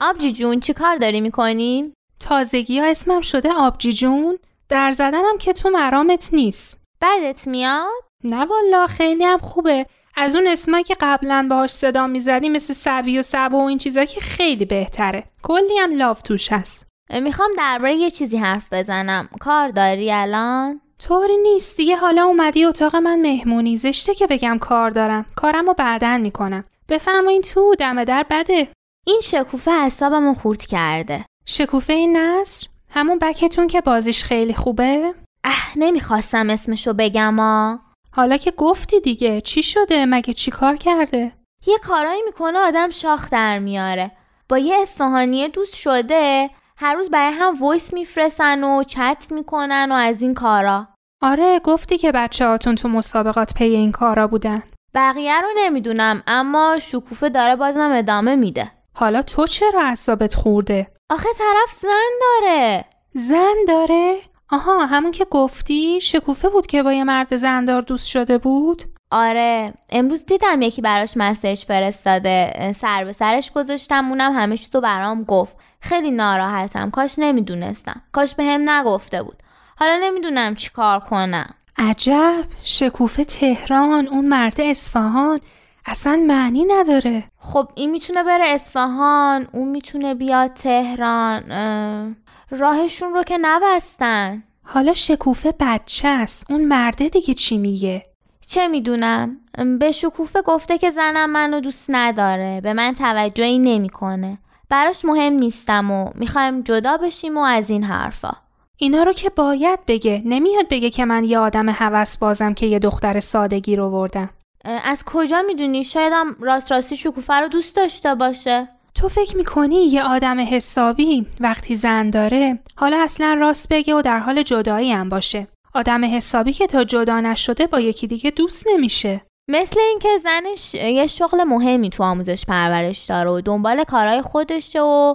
آبجی جون چی کار داری می‌کنی؟ تازگی ها اسمم شده آبجی جون. در زدنم که تو مرامت نیست. بدت میاد؟ نه والا خیلی هم خوبه. از اون اسمایی که قبلا باهاش صدا می‌زدی مثل سبی و سبا و این چیزا که خیلی بهتره. کلی هم لاف توش هست. می‌خوام درباره یه چیزی حرف بزنم. کار داری الان؟ طوری نیست دیگه. حالا اومدی اتاق من مهمونی. زشته که بگم کار دارم. کارم رو بعدن می‌کنم. بفرمایین تو دم در بده. این شکوفه اعصابمو خورد کرده. شکوفه این نصر؟ همون back تون که بازیش خیلی خوبه؟ اه نمی‌خواستم اسمشو بگم آ. حالا که گفتی دیگه چی شده؟ مگه چی کار کرده؟ یه کارایی می‌کنه آدم شاخ در میاره. با یه اصفهانی دوست شده هر روز برای هم voice میفرستن و چت می‌کنن و از این کارا. آره گفتی که بچه هاتون تو مسابقات پی این کارا بودن. بقیه رو نمی‌دونم اما شکوفه داره بازم ادامه میده. حالا تو چرا اعصابت خورده؟ آخه طرف زن داره. زن داره؟ آها همون که گفتی شکوفه بود که با یه مرد زندار دوست شده بود؟ آره امروز دیدم یکی براش مسیج فرستاده. سر به سرش گذاشتم اونم همه تو برام گفت. خیلی ناراحتم کاش نمی‌دونستم. کاش به هم نگفته بود. حالا نمی‌دونم چی کار کنم. عجب شکوفه تهران اون مرد اصفهان. اصلا معنی نداره. خب این می‌تونه بره اصفهان اون می‌تونه بیاد تهران راهشون رو که نبستن. حالا شکوفه بچه است. اون مرده دیگه چی میگه؟ چه می‌دونم؟ به شکوفه گفته که زنم منو دوست نداره. به من توجهی نمی‌کنه. براش مهم نیستم و می‌خوایم جدا بشیم و از این حرفا. اینا رو که باید بگه. نمیاد بگه که من یه آدم هوس بازم که یه دختر سادگی رو وردم از کجا می‌دونی شایدم راست راستی شکوفه رو دوست داشته باشه تو فکر می‌کنی یه آدم حسابی وقتی زن داره حالا اصلا راست بگه و در حال جدایی هم باشه آدم حسابی که تا جدا نشده با یکی دیگه دوست نمیشه مثل اینکه زنش یه شغل مهمی تو آموزش پرورش داره و دنبال کارهای خودشه و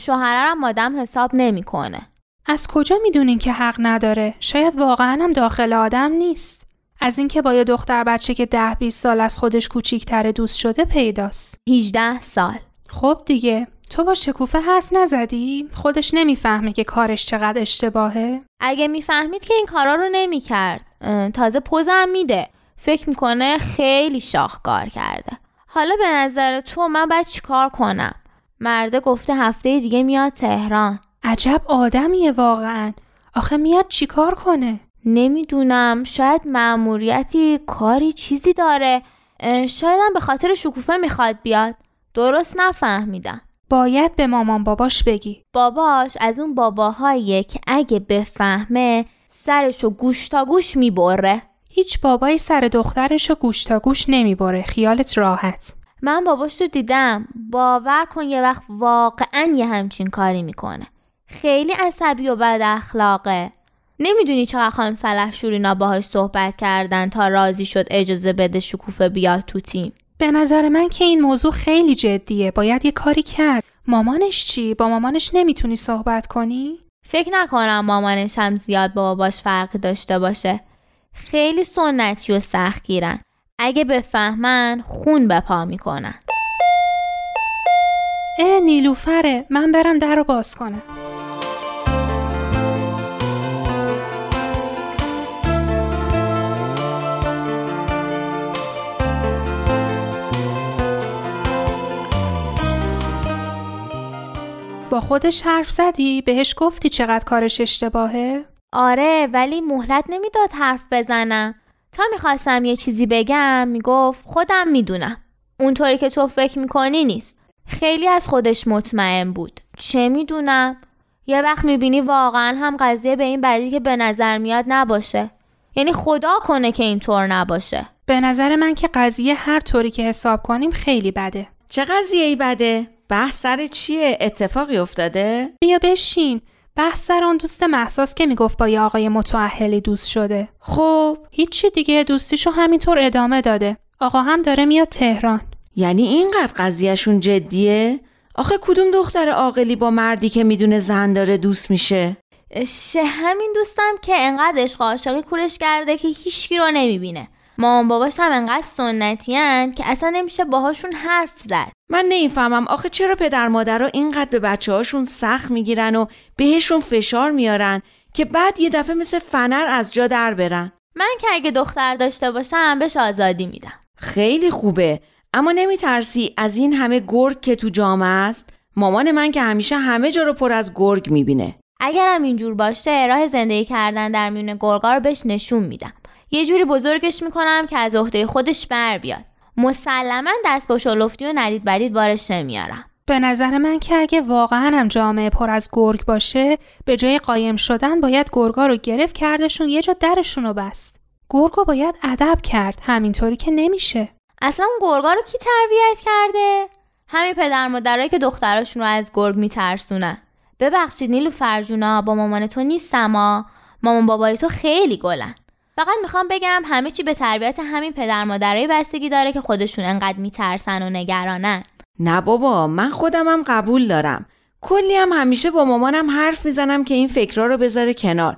شوهرم آدم حساب نمی‌کنه. از کجا می‌دونین که حق نداره؟ شاید واقعا هم داخل آدم نیست. از اینکه با یه دختر بچه که ده 20 سال از خودش کوچیکتره دوست شده پیداست. 18 سال. خب دیگه تو با شکوفه حرف نزدی؟ خودش نمی‌فهمه که کارش چقدر اشتباهه؟ اگه می‌فهمید که این کارا رو نمی‌کرد. تازه پوزم میده. فکر می‌کنه خیلی شاهکار کرده. حالا به نظر تو من باید چیکار کنم؟ مرده گفته هفته دیگه میاد تهران. عجب آدمیه واقعا. آخه میاد چیکار کنه؟ نمی‌دونم شاید مأموریتی کاری چیزی داره. شایدم به خاطر شکوفه می‌خواد بیاد. درست نفهمیدم. باید به مامان باباش بگی. باباش؟ از اون باباهاییه که اگه بفهمه سرشو گوش تا گوش می‌بره. هیچ بابایی سر دخترشو گوش تا گوش نمی‌بره. خیالت راحت. من باباش رو دیدم. باور کن یه وقت واقعا یه همچین کاری می‌کنه. خیلی عصبی و بد اخلاقه نمی‌دونی چقدر خانم سلح شورینا باهاش صحبت کردن تا راضی شد اجازه بده شکوفه بیاد تو تیم. به نظر من که این موضوع خیلی جدیه. باید یه کاری کرد. مامانش چی؟ با مامانش نمی‌تونی صحبت کنی؟ فکر نکنم مامانش هم زیاد با باباش فرقی داشته باشه. خیلی سنتی و سخت گیرن اگه بفهمن خون به پا می‌کنن. اه نیلوفره. من برم در رو باز کنم. با خودش حرف زدی؟ بهش گفتی چقدر کارش اشتباهه؟ آره ولی مهلت نمی‌داد حرف بزنم. تا می‌خواستم یه چیزی بگم می‌گفت خودم می‌دونم. اونطوری که تو فکر می‌کنی نیست. خیلی از خودش مطمئن بود. چه می‌دونم؟ یه وقت می‌بینی واقعا هم قضیه به این بدی که به نظر میاد نباشه. یعنی خدا کنه که اینطور نباشه. به نظر من که قضیه هر طوری که حساب کنیم خیلی بده. چه قضیه ای بده؟ بحث سر چیه؟ اتفاقی افتاده؟ بیا بشین. بحث سر اون دوست محساس که می‌گفت با یه آقای متعهلی دوست شده. خب. هیچی دیگه دوستیشو همینطور ادامه داده. آقا هم داره میاد تهران. یعنی اینقدر قضیهشون جدیه؟ آخه کدوم دختر عاقلی با مردی که می‌دونه زن داره دوست میشه؟ شه همین دوستم که انقدر عشق و عاشقی کورش کرده که هیچکی رو نمی‌بینه. مامان باباش هم انقدر سنتیان که اصلا نمیشه باهاشون حرف زد. من نمی‌فهمم. آخه چرا پدر مادرها اینقدر به بچه هاشون سخت می‌گیرن و بهشون فشار میارن که بعد یه دفعه مثل فنر از جا در برن؟ من که اگه دختر داشته باشم بهش آزادی میدم. خیلی خوبه. اما نمیترسی از این همه گرگ که تو جامعه است؟ مامان من که همیشه همه جا رو پر از گرگ می‌بینه. اگرم اینجور باشه راه زندگی کردن در میون گرگا رو بهش نشون میدم. یه جوری بزرگش می‌کنم که از عهده خودش بر بیاد. مسلما دست با شلفتی و ندید بدید بارش نمیارم. به نظر من که اگه واقعا هم جامعه پر از گرگ باشه به جای قایم شدن باید گرگا رو گرفت کردشون یه جا درشون رو بست. گرگو باید ادب کرد همینطوری که نمیشه. اصلا اون گرگا رو کی تربیت کرده؟ همین پدر مادرایی که دختراشون رو از گرگ میترسونن. ببخشید نیلو فرجونا با مامان تو نیستم ها مامان بابای تو خیلی گلن. فقط می‌خوام بگم همه چی به تربیت همین پدر مادرای بستگی داره که خودشون انقدر میترسن و نگرانن. نه بابا من خودمم قبول دارم. کلی هم همیشه با مامانم حرف می‌زنم که این فکرها رو بذاره کنار.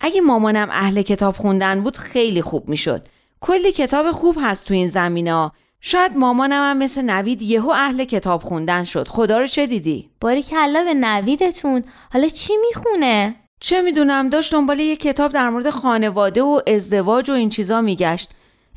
اگه مامانم اهل کتاب خوندن بود خیلی خوب می‌شد. کلی کتاب خوب هست تو این زمینه شاید مامانم هم مثل نوید یهو اهل کتاب خوندن شد. خدا رو چه دیدی؟ باری کلا به نویدتون. حالا چی می‌خونه؟ چه می‌دونم داشت دنبال یه کتاب در مورد خانواده و ازدواج و این چیزا میگشت.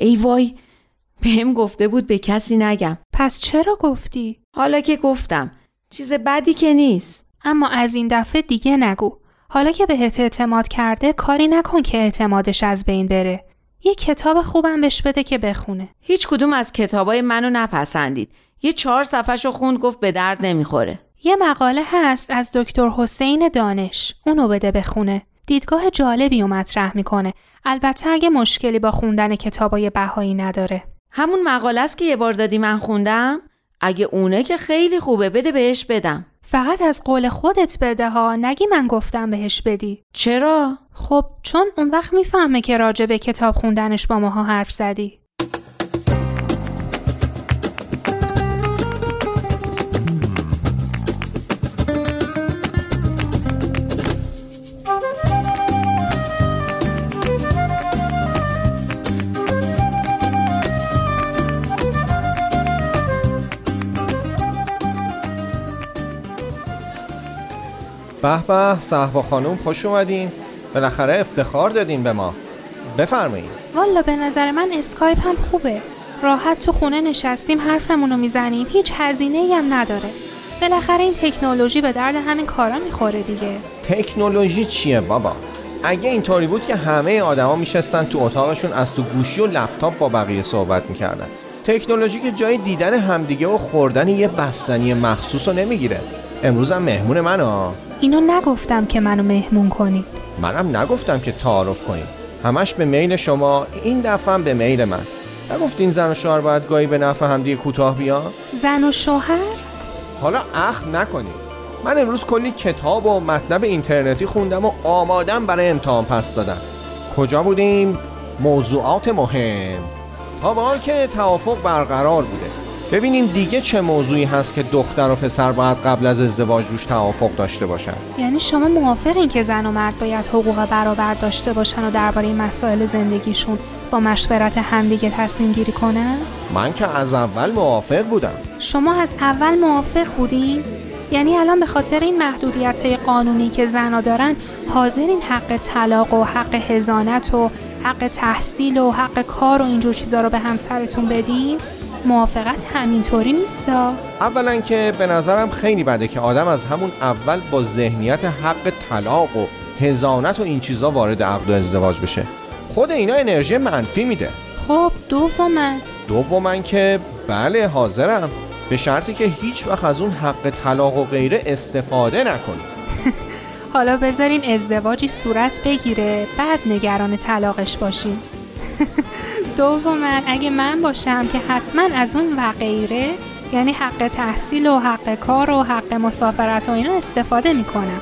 ای وای بهم گفته بود به کسی نگم. پس چرا گفتی؟ حالا که گفتم چیز بدی که نیست. اما از این دفعه دیگه نگو. حالا که بهت اعتماد کرده کاری نکن که اعتمادش از بین بره. یه کتاب خوبم بهش بده که بخونه. هیچ کدوم از کتابای منو نپسندید. یه چهار صفحه خوند گفت به درد نمی‌خوره. یه مقاله هست از دکتر حسین دانش. اونو بده بخونه. دیدگاه جالبی رو مطرح می‌کنه. البته اگه مشکلی با خوندن کتابای بهایی نداره. همون مقاله است که یه بار دادی من خوندم. اگه اونه که خیلی خوبه بده بهش بدم. فقط از قول خودت بده ها. نگی من گفتم بهش بدی. چرا؟ خب چون اون وقت می‌فهمه که راجع به کتاب خوندنش با ماها حرف زدی. به به صحبا خانم خوش اومدین. بالاخره افتخار دادین به ما. بفرمایید والا به نظر من اسکایپ هم خوبه. راحت تو خونه نشستیم حرفمون رو می‌زنیم. هیچ هزینه ای هم نداره. بالاخره این تکنولوژی به درد همین کارا می‌خوره دیگه. تکنولوژی چیه بابا؟ اگه اینطوری بود که همه آدما میشستن تو اتاقشون از تو گوشی و لپتاپ با بقیه صحبت می‌کردن. تکنولوژی که جای دیدن همدیگه و خوردن یه بستنی مخصوص رو نمی‌گیره. امروزم مهمون من ها اینو نگفتم که منو مهمون کنی. منم نگفتم که تعارف کنیم. همش به میل شما این دفعه به میل من. نگفتین زن و شوهر باید گاهی به نفع همدیگه کوتاه بیان؟ زن و شوهر؟ حالا اخ نکنید من امروز کلی کتاب و مطلب اینترنتی خوندم و آمادم برای امتحان پس دادم کجا بودیم؟ موضوعات مهم. تا به حال که توافق برقرار بوده. ببینیم دیگه چه موضوعی هست که دختر و پسر باید قبل از ازدواج روش توافق داشته باشن یعنی شما موافقین که زن و مرد باید حقوق برابر داشته باشن و درباره مسائل زندگیشون با مشورت همدیگه تصمیم گیری کنن؟ من که از اول موافق بودم شما از اول موافق بودین؟ یعنی الان به خاطر این محدودیت های قانونی که زنا دارن حاضرین حق طلاق و حق هزانت و حق تحصیل و حق کار و اینجور چیزا رو به همسرتون بدین؟ موافقت همینطوری نیستا. اولا که به نظرم خیلی بده که آدم از همون اول با ذهنیت حق طلاق و هزانت و این چیزا وارد عقد و ازدواج بشه. خود اینا انرژی منفی میده. خب دوما. دوما که بله حاضرم. به شرطی که هیچ وقت از اون حق طلاق و غیره استفاده نکنی. حالا بذارین ازدواجی صورت بگیره بعد نگران طلاقش باشین. دوما اگه من باشم که حتما از اون و غیره یعنی حق تحصیل و حق کار و حق مسافرت و اینا استفاده می‌کنم.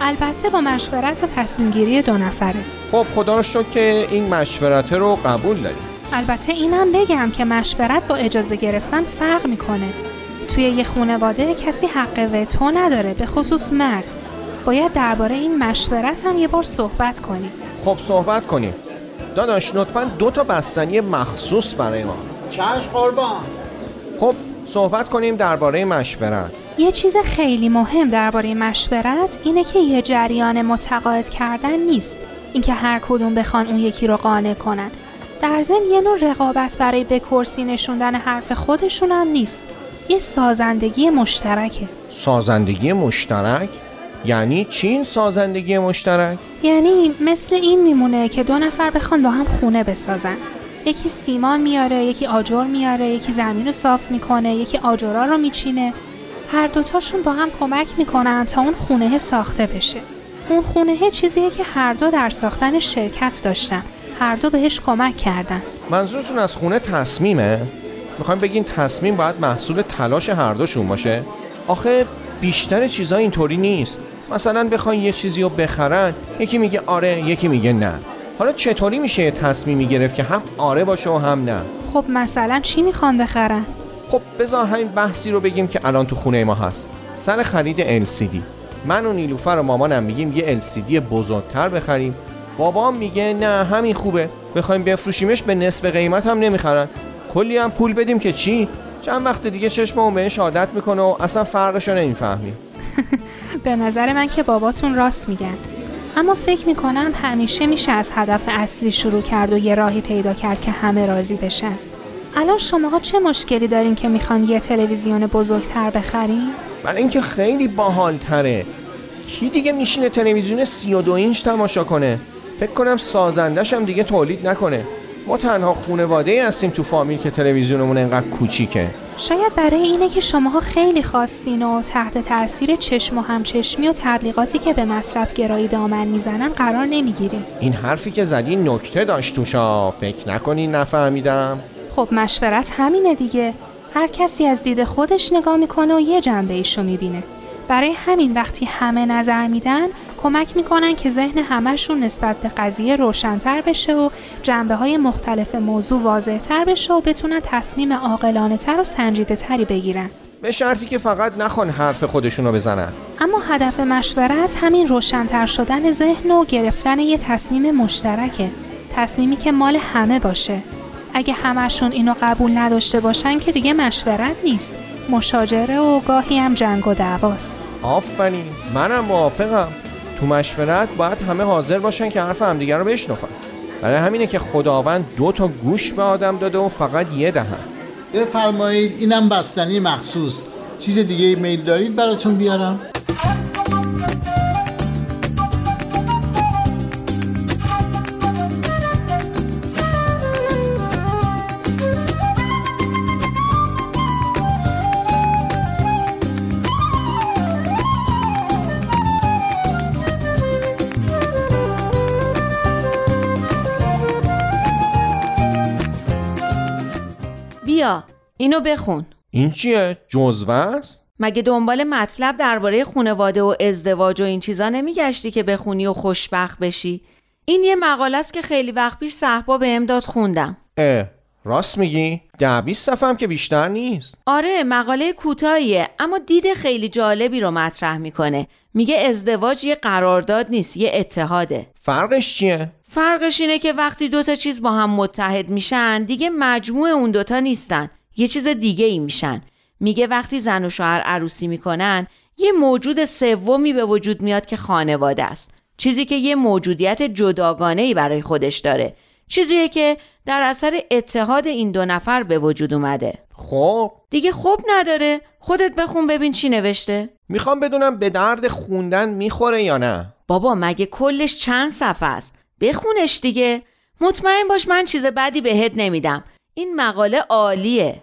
البته با مشورت و تصمیم گیری دو نفره. خب خدا رو شکر که این مشورت رو قبول داری البته اینم بگم که مشورت با اجازه گرفتن فرق می‌کنه. توی یه خانواده کسی حق وتو نداره به خصوص مرد. باید درباره این مشورت هم یه بار صحبت کنیم. خب صحبت کنیم. داداش لطفا دو تا بستنی مخصوص برای ما. چشم قربان. خب صحبت کنیم درباره مشورت. یه چیز خیلی مهم درباره مشورت اینه که یه جریان متقاعد کردن نیست. اینکه هر کدوم بخوان اون یکی رو قانع کنن. در ضمن یه نوع رقابت برای به کرسی نشوندن حرف خودشون هم نیست. یه سازندگی مشترکه. سازندگی مشترک؟ یعنی چین سازندگی مشترک؟ یعنی مثل این میمونه که دو نفر بخوان با هم خونه بسازن. یکی سیمان میاره یکی آجر میاره یکی زمین رو صاف می‌کنه یکی آجرا رو میچینه. هر دوتاشون با هم کمک می‌کنن تا اون خونه ساخته بشه. اون خونه چیزیه که هر دو در ساختن شرکت داشتن. هر دو بهش کمک کردن. منظورتون از خونه تصمیمه؟ می‌خوایم بگین تصمیم باید محصول تلاش هر دوشون باشه؟ آخه بیشتر چیزا اینطوری نیست. مثلا بخواین یه چیزی رو بخرن یکی میگه آره یکی میگه نه. حالا چطوری میشه یه تصمیمی گرفت که هم آره باشه و هم نه؟ خب مثلا چی می‌خوان بخرن؟ خب بذار همین بحثی رو بگیم که الان تو خونه ما هست. سر خرید LCD من و نیلوفر و مامانم میگیم یه LCD بزرگتر بخریم. بابام میگه نه همین خوبه. بخوایم بفروشیمش به نصف قیمت هم نمی‌خرن. کلی هم پول بدیم که چی؟ چند وقت دیگه چشممون بهش عادت می‌کنه و اصلا فرقش رو نمی‌فهمیم به نظر من که باباتون راست میگن. اما فکر می‌کنم همیشه میشه از هدف اصلی شروع کرد و یه راهی پیدا کرد که همه راضی بشن. الان شماها چه مشکلی دارین که می‌خوان یه تلویزیون بزرگتر بخرین؟ برای اینکه خیلی باحال تره کی دیگه میشینه تلویزیون 32 اینچ تماشا کنه؟ فکر کنم سازندش هم دیگه تولید نکنه. ما تنها خونواده هستیم تو فامیل که تلویزیونمون انقدر کوچیکه. شاید برای اینه که شماها خیلی خاصین و تحت تاثیر چشم و همچشمی و تبلیغاتی که به مصرف گرایی دامن می‌زنن قرار نمی‌گیرین. این حرفی که زدی نکته داشت توشا فکر نکنی نفهمیدم. خب مشورت همینه دیگه. هر کسی از دید خودش نگاه می‌کنه و یه جنبه ایشو می‌بینه. برای همین وقتی همه نظر میدن کمک می‌کنن که ذهن همهشون نسبت به قضیه روشنتر بشه و جنبه های مختلف موضوع واضحتر بشه و بتونن تصمیم عاقلانه تر و سنجیده تری بگیرن. به شرطی که فقط نخوان حرف خودشونو بزنن. اما هدف مشورت همین روشنتر شدن ذهن و گرفتن یه تصمیم مشترکه. تصمیمی که مال همه باشه. اگه همشون اینو قبول نداشته باشن که دیگه مشورت نیست. مشاجره و گاهی هم جنگ و دعواست. آفرین. منم موافقم. تو مشورت باید همه حاضر باشن که حرف همدیگه رو بشنفن برای همینه که خداوند دو تا گوش به آدم داده و فقط یه دهن. بفرمایید اینم بستنی مخصوص. چیز دیگه میل دارید براتون بیارم؟ بیا اینو بخون. این چیه؟ جزوه است؟ مگه دنبال مطلب درباره خانواده و ازدواج و این چیزا نمیگشتی که بخونی و خوشبخت بشی؟ این یه مقاله است که خیلی وقت پیش صحبا به امداد خوندم. اه راست میگی؟ ده بیست صفحه هم که بیشتر نیست. آره مقاله کوتاهیه اما دید خیلی جالبی رو مطرح می‌کنه. میگه ازدواج یه قرارداد نیست یه اتحاده. فرقش چیه؟ فرقش اینه که وقتی دوتا چیز با هم متحد میشن دیگه مجموع اون دوتا نیستن. یه چیز دیگه ای میشن. میگه وقتی زن و شوهر عروسی می‌کنن یه موجود سومی به وجود میاد که خانواده است. چیزی که یه موجودیت جداگانه ای برای خودش داره. چیزیه که در اثر اتحاد این دو نفر به وجود اومده. خب؟ دیگه خوب نداره. خودت بخون ببین چی نوشته. می‌خوام بدونم به درد خوندن می‌خوره یا نه؟ بابا مگه کلش چند صفحه است؟ بخونش دیگه. مطمئن باش من چیز بدی بهت نمیدم. این مقاله عالیه.